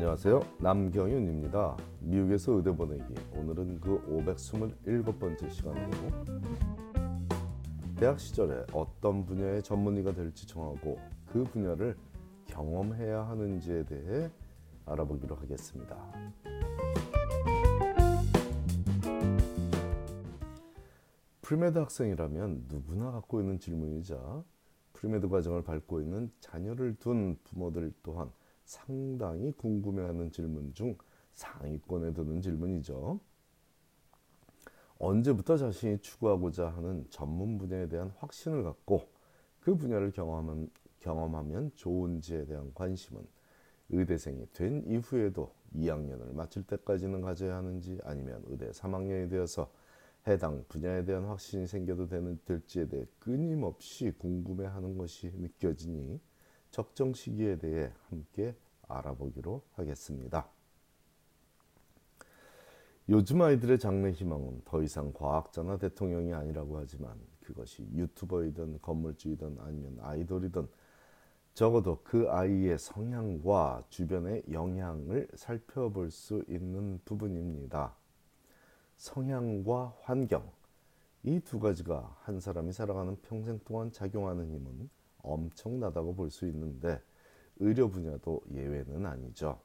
안녕하세요. 남경윤입니다. 미국에서 의대 보내기. 오늘은 그 527번째 시간으로 대학 시절에 어떤 분야의 전문의가 될지 정하고 그 분야를 경험해야 하는지에 대해 알아보기로 하겠습니다. premed 학생이라면 누구나 갖고 있는 질문이자 premed 과정을 밟고 있는 자녀를 둔 부모들 또한 상당히 궁금해하는 질문 중 상위권에 드는 질문이죠. 언제부터 자신이 추구하고자 하는 전문 분야에 대한 확신을 갖고 그 분야를 경험하면, 경험하면 좋은지에 대한 관심은 의대생이 된 이후에도 2학년을 마칠 때까지는 가져야 하는지 아니면 의대 3학년이 되어서 해당 분야에 대한 확신이 생겨도 되는 될지에 대해 끊임없이 궁금해하는 것이 느껴지니 적정 시기에 대해 함께 알아보기로 하겠습니다. 요즘 아이들의 장래 희망은 더 이상 과학자나 대통령이 아니라고 하지만 그것이 유튜버이든 건물주이든 아니면 아이돌이든 적어도 그 아이의 성향과 주변의 영향을 살펴볼 수 있는 부분입니다. 성향과 환경 이 두 가지가 한 사람이 살아가는 평생 동안 작용하는 힘은 엄청나다고 볼 수 있는데 의료 분야도 예외는 아니죠.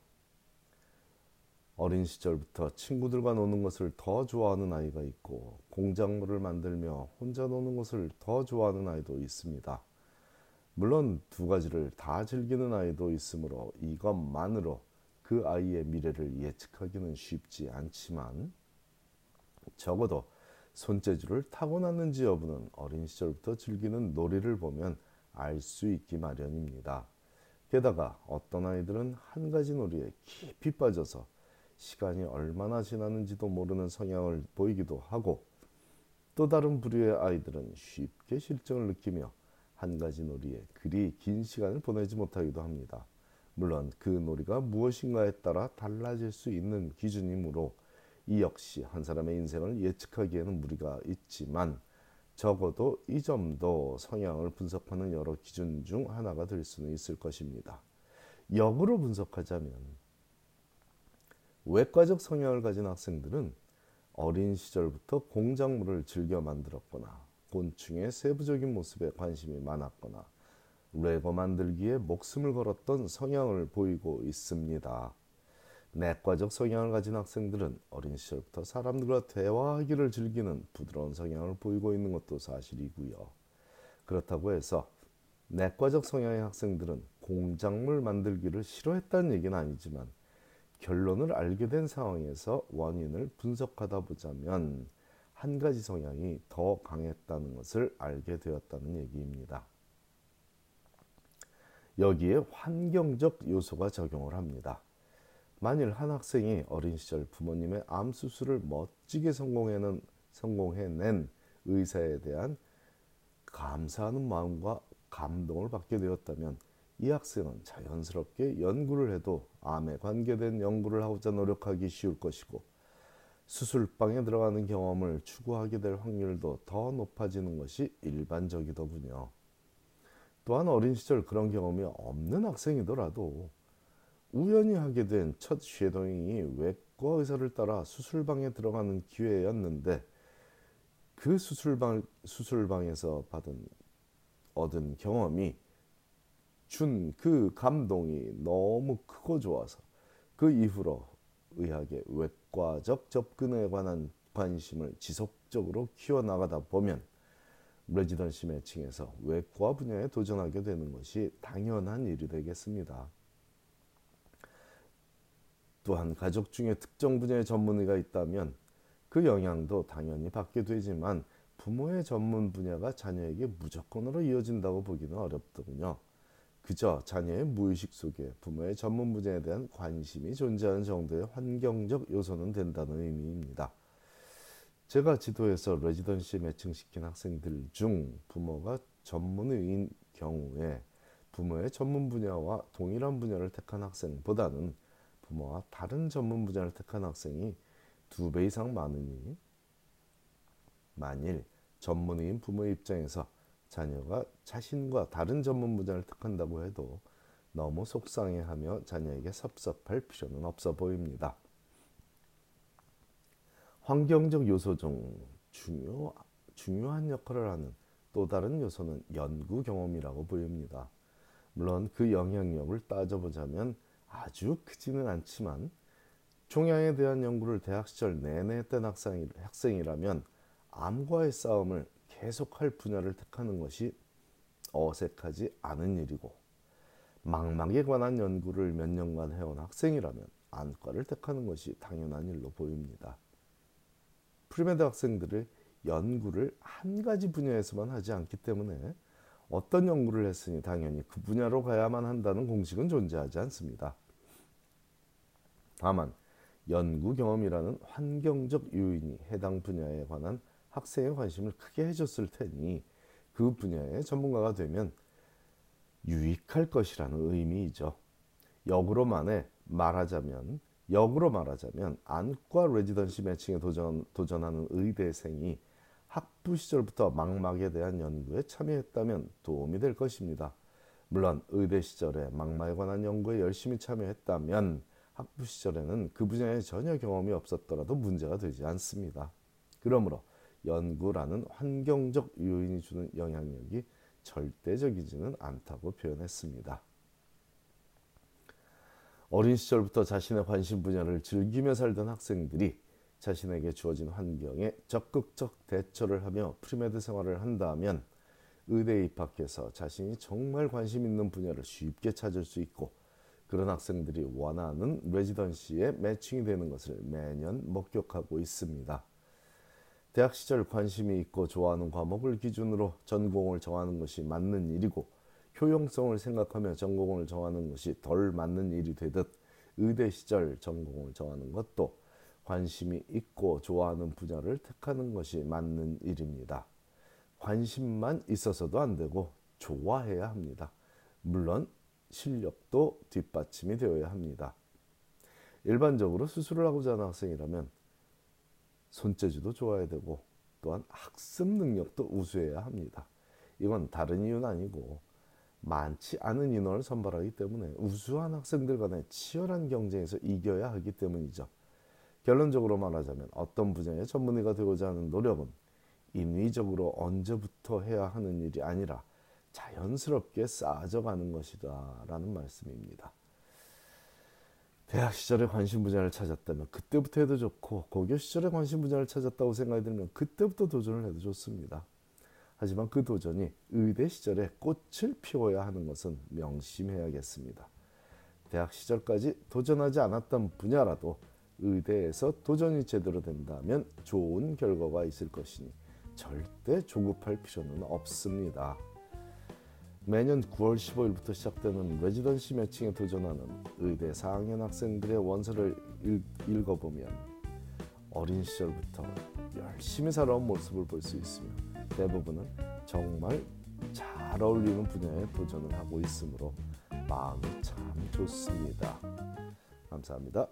어린 시절부터 친구들과 노는 것을 더 좋아하는 아이가 있고 공작물을 만들며 혼자 노는 것을 더 좋아하는 아이도 있습니다. 물론 두 가지를 다 즐기는 아이도 있으므로 이것만으로 그 아이의 미래를 예측하기는 쉽지 않지만 적어도 손재주를 타고났는지 여부는 어린 시절부터 즐기는 놀이를 보면 알 수 있기 마련입니다. 게다가 어떤 아이들은 한 가지 놀이에 깊이 빠져서 시간이 얼마나 지났는지도 모르는 성향을 보이기도 하고 또 다른 부류의 아이들은 쉽게 실증을 느끼며 한 가지 놀이에 그리 긴 시간을 보내지 못하기도 합니다. 물론 그 놀이가 무엇인가에 따라 달라질 수 있는 기준이므로 이 역시 한 사람의 인생을 예측하기에는 무리가 있지만 적어도 이 점도 성향을 분석하는 여러 기준 중 하나가 될 수는 있을 것입니다. 역으로 분석하자면 외과적 성향을 가진 학생들은 어린 시절부터 공작물을 즐겨 만들었거나 곤충의 세부적인 모습에 관심이 많았거나 레고 만들기에 목숨을 걸었던 성향을 보이고 있습니다. 내과적 성향을 가진 학생들은 어린 시절부터 사람들과 대화하기를 즐기는 부드러운 성향을 보이고 있는 것도 사실이고요. 그렇다고 해서 내과적 성향의 학생들은 공작물 만들기를 싫어했다는 얘기는 아니지만 결론을 알게 된 상황에서 원인을 분석하다 보자면 한 가지 성향이 더 강했다는 것을 알게 되었다는 얘기입니다. 여기에 환경적 요소가 적용을 합니다. 만일 한 학생이 어린 시절 부모님의 암 수술을 멋지게 성공해낸, 성공해낸 의사에 대한 감사하는 마음과 감동을 받게 되었다면 이 학생은 자연스럽게 연구를 해도 암에 관계된 연구를 하고자 노력하기 쉬울 것이고 수술방에 들어가는 경험을 추구하게 될 확률도 더 높아지는 것이 일반적이더군요. 또한 어린 시절 그런 경험이 없는 학생이더라도 우연히 하게 된 첫 쉐도잉이 외과 의사를 따라 수술방에 들어가는 기회였는데 그 수술방 수술방에서 받은 얻은 경험이 준 그 감동이 너무 크고 좋아서 그 이후로 의학의 외과적 접근에 관한 관심을 지속적으로 키워나가다 보면 레지던시 매칭에서 외과 분야에 도전하게 되는 것이 당연한 일이 되겠습니다. 또한 가족 중에 특정 분야의 전문의가 있다면 그 영향도 당연히 받게 되지만 부모의 전문 분야가 자녀에게 무조건으로 이어진다고 보기는 어렵더군요. 그저 자녀의 무의식 속에 부모의 전문 분야에 대한 관심이 존재하는 정도의 환경적 요소는 된다는 의미입니다. 제가 지도에서 레지던시 매칭시킨 학생들 중 부모가 전문의인 경우에 부모의 전문 분야와 동일한 분야를 택한 학생보다는 부모와 다른 전문 분야를 택한 학생이 두 배 이상 많으니 만일 전문의인 부모의 입장에서 자녀가 자신과 다른 전문 분야를 택한다고 해도 너무 속상해하며 자녀에게 섭섭할 필요는 없어 보입니다. 환경적 요소 중 중요, 중요한 역할을 하는 또 다른 요소는 연구 경험이라고 보입니다. 물론 그 영향력을 따져보자면 아주 크지는 않지만 종양에 대한 연구를 대학 시절 내내 했던 학생이라면 암과의 싸움을 계속할 분야를 택하는 것이 어색하지 않은 일이고 망막에 관한 연구를 몇 년간 해온 학생이라면 안과를 택하는 것이 당연한 일로 보입니다. premed 학생들의 연구를 한 가지 분야에서만 하지 않기 때문에 어떤 연구를 했으니 당연히 그 분야로 가야만 한다는 공식은 존재하지 않습니다. 다만 연구 경험이라는 환경적 요인이 해당 분야에 관한 학생의 관심을 크게 해줬을 테니 그 분야의 전문가가 되면 유익할 것이라는 의미이죠. 역으로 만에 말하자면 역으로 말하자면 안과 레지던시 매칭에 도전, 도전하는 의대생이 학부 시절부터 망막에 대한 연구에 참여했다면 도움이 될 것입니다. 물론 의대 시절에 망막에 관한 연구에 열심히 참여했다면 학부 시절에는 그 분야에 전혀 경험이 없었더라도 문제가 되지 않습니다. 그러므로 연구라는 환경적 요인이 주는 영향력이 절대적이지는 않다고 표현했습니다. 어린 시절부터 자신의 관심 분야를 즐기며 살던 학생들이 자신에게 주어진 환경에 적극적 대처를 하며 premed 생활을 한다면 의대에 입학해서 자신이 정말 관심 있는 분야를 쉽게 찾을 수 있고 그런 학생들이 원하는 residency에 매칭이 되는 것을 매년 목격하고 있습니다. 대학 시절 관심이 있고 좋아하는 과목을 기준으로 전공을 정하는 것이 맞는 일이고 효용성을 생각하며 전공을 정하는 것이 덜 맞는 일이 되듯 의대 시절 전공을 정하는 것도 관심이 있고 좋아하는 분야를 택하는 것이 맞는 일입니다. 관심만 있어서도 안 되고 좋아해야 합니다. 물론 실력도 뒷받침이 되어야 합니다. 일반적으로 수술을 하고자 하는 학생이라면 손재주도 좋아야 되고 또한 학습 능력도 우수해야 합니다. 이건 다른 이유는 아니고 많지 않은 인원을 선발하기 때문에 우수한 학생들 간의 치열한 경쟁에서 이겨야 하기 때문이죠. 결론적으로 말하자면 어떤 분야의 전문의가 되고자 하는 노력은 인위적으로 언제부터 해야 하는 일이 아니라 자연스럽게 쌓아져 가는 것이다 라는 말씀입니다. 대학 시절에 관심 분야를 찾았다면 그때부터 해도 좋고 고교 시절에 관심 분야를 찾았다고 생각이 들면 그때부터 도전을 해도 좋습니다. 하지만 그 도전이 의대 시절에 꽃을 피워야 하는 것은 명심해야겠습니다. 대학 시절까지 도전하지 않았던 분야라도 의대에서 도전이 제대로 된다면 좋은 결과가 있을 것이니 절대 조급할 필요는 없습니다. 매년 9월 15일부터 시작되는 레지던시 매칭에 도전하는 의대 4학년 학생들의 원서를 읽, 어보면 어린 시절부터 열심히 살아온 모습을 볼 수 있으며 대부분은 정말 잘 어울리는 분야에 도전을 하고 있으므로 마음이 참 좋습니다. 감사합니다.